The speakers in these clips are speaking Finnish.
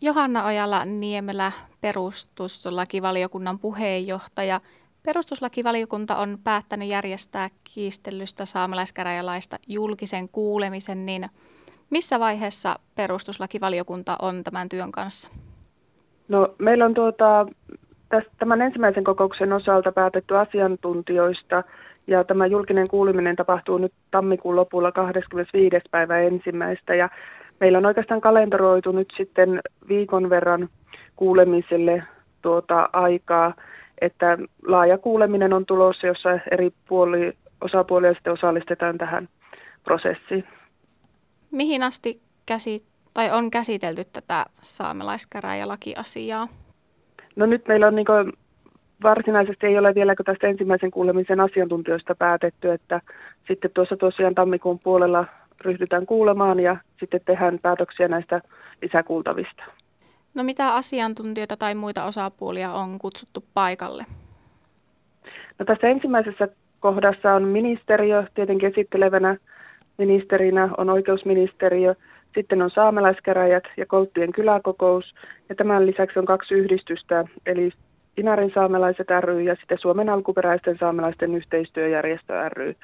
Johanna Ojala Niemelä, perustuslakivaliokunnan puheenjohtaja. Perustuslakivaliokunta on päättänyt järjestää kiistellystä saamelaiskäräjälaista julkisen kuulemisen, niin missä vaiheessa perustuslakivaliokunta on tämän työn kanssa? No, meillä on tuota, tästä, tämän ensimmäisen kokouksen osalta päätetty asiantuntijoista ja tämä julkinen kuuleminen tapahtuu nyt tammikuun lopulla 25. päivä ensimmäistä ja meillä on oikeastaan kalenteroitu nyt sitten viikon verran kuulemiselle tuota aikaa, että laaja kuuleminen on tulossa, jossa eri puoli, osapuolia sitten osallistetaan tähän prosessiin. Mihin asti käsi, tai on käsitelty tätä saamelaiskäräjälakiasiaa? No nyt meillä on niin varsinaisesti ei ole vielä tästä ensimmäisen kuulemisen asiantuntijoista päätetty, että sitten tuossa tosiaan tammikuun puolella ryhdytään kuulemaan ja sitten tehdään päätöksiä näistä lisäkuultavista. No mitä asiantuntijoita tai muita osapuolia on kutsuttu paikalle? No tässä ensimmäisessä kohdassa on ministeriö, tietenkin esittelevänä ministerinä on oikeusministeriö, sitten on saamelaiskäräjät ja Kolttien kyläkokous ja tämän lisäksi on kaksi yhdistystä, eli Inarin saamelaiset ry ja sitten Suomen alkuperäisten saamelaisten yhteistyöjärjestö ry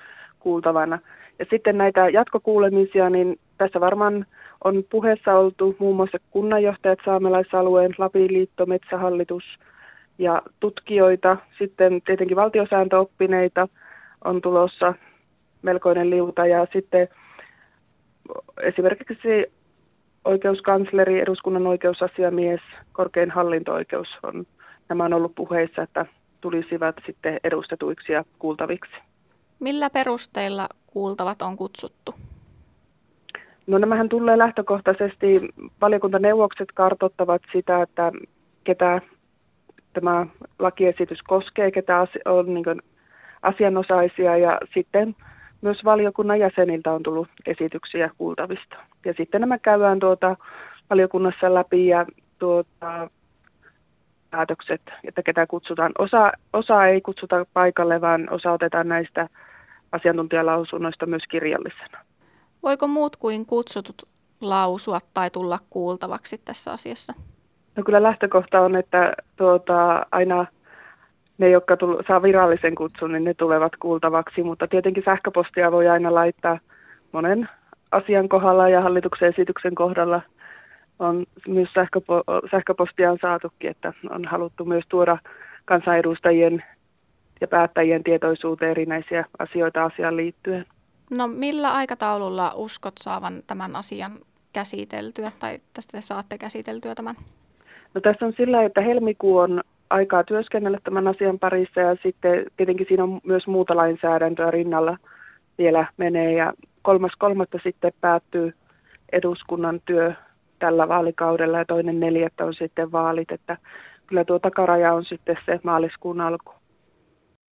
kuultavana. Ja sitten näitä jatkokuulemisia, niin tässä varmaan on puheessa oltu muun muassa kunnanjohtajat saamelaisalueen, Lapin liitto, Metsähallitus ja tutkijoita. Sitten tietenkin valtiosääntöoppineita on tulossa melkoinen liuta ja sitten esimerkiksi oikeuskansleri, eduskunnan oikeusasiamies, korkein hallinto-oikeus on, nämä on ollut puheissa, että tulisivat sitten edustetuiksi ja kuultaviksi. Millä perusteilla kuultavat on kutsuttu? No nämähän tulee lähtökohtaisesti, valiokuntaneuvokset kartottavat sitä, että ketä tämä lakiesitys koskee, ketä on niin asianosaisia ja sitten myös valiokunnan jäseniltä on tullut esityksiä kuultavista. Ja sitten nämä käydään tuota valiokunnassa läpi ja tuota, päätökset, että ketä kutsutaan. Osa, osa ei kutsuta paikalle, vaan osa otetaan näistä asiantuntijalausunnoista myös kirjallisena. Voiko muut kuin kutsutut lausua tai tulla kuultavaksi tässä asiassa? No kyllä lähtökohta on, että tuota, aina ne, jotka tull, saa virallisen kutsun, niin ne tulevat kuultavaksi, mutta tietenkin sähköpostia voi aina laittaa monen asian kohdalla ja hallituksen esityksen kohdalla on myös sähköpo- sähköpostia on saatukin, että on haluttu myös tuoda kansanedustajien ja päättäjien tietoisuuteen erinäisiä asioita asiaan liittyen. No millä aikataululla uskot saavan tämän asian käsiteltyä tai tästä te saatte käsiteltyä tämän? No tässä on sillä, että helmikuu on aikaa työskennellä tämän asian parissa ja sitten tietenkin siinä on myös muuta lainsäädäntöä rinnalla vielä menee ja kolmas kolmatta sitten päättyy eduskunnan työ tällä vaalikaudella ja toinen neljättä on sitten vaalit, että kyllä tuo takaraja on sitten se maaliskuun alku.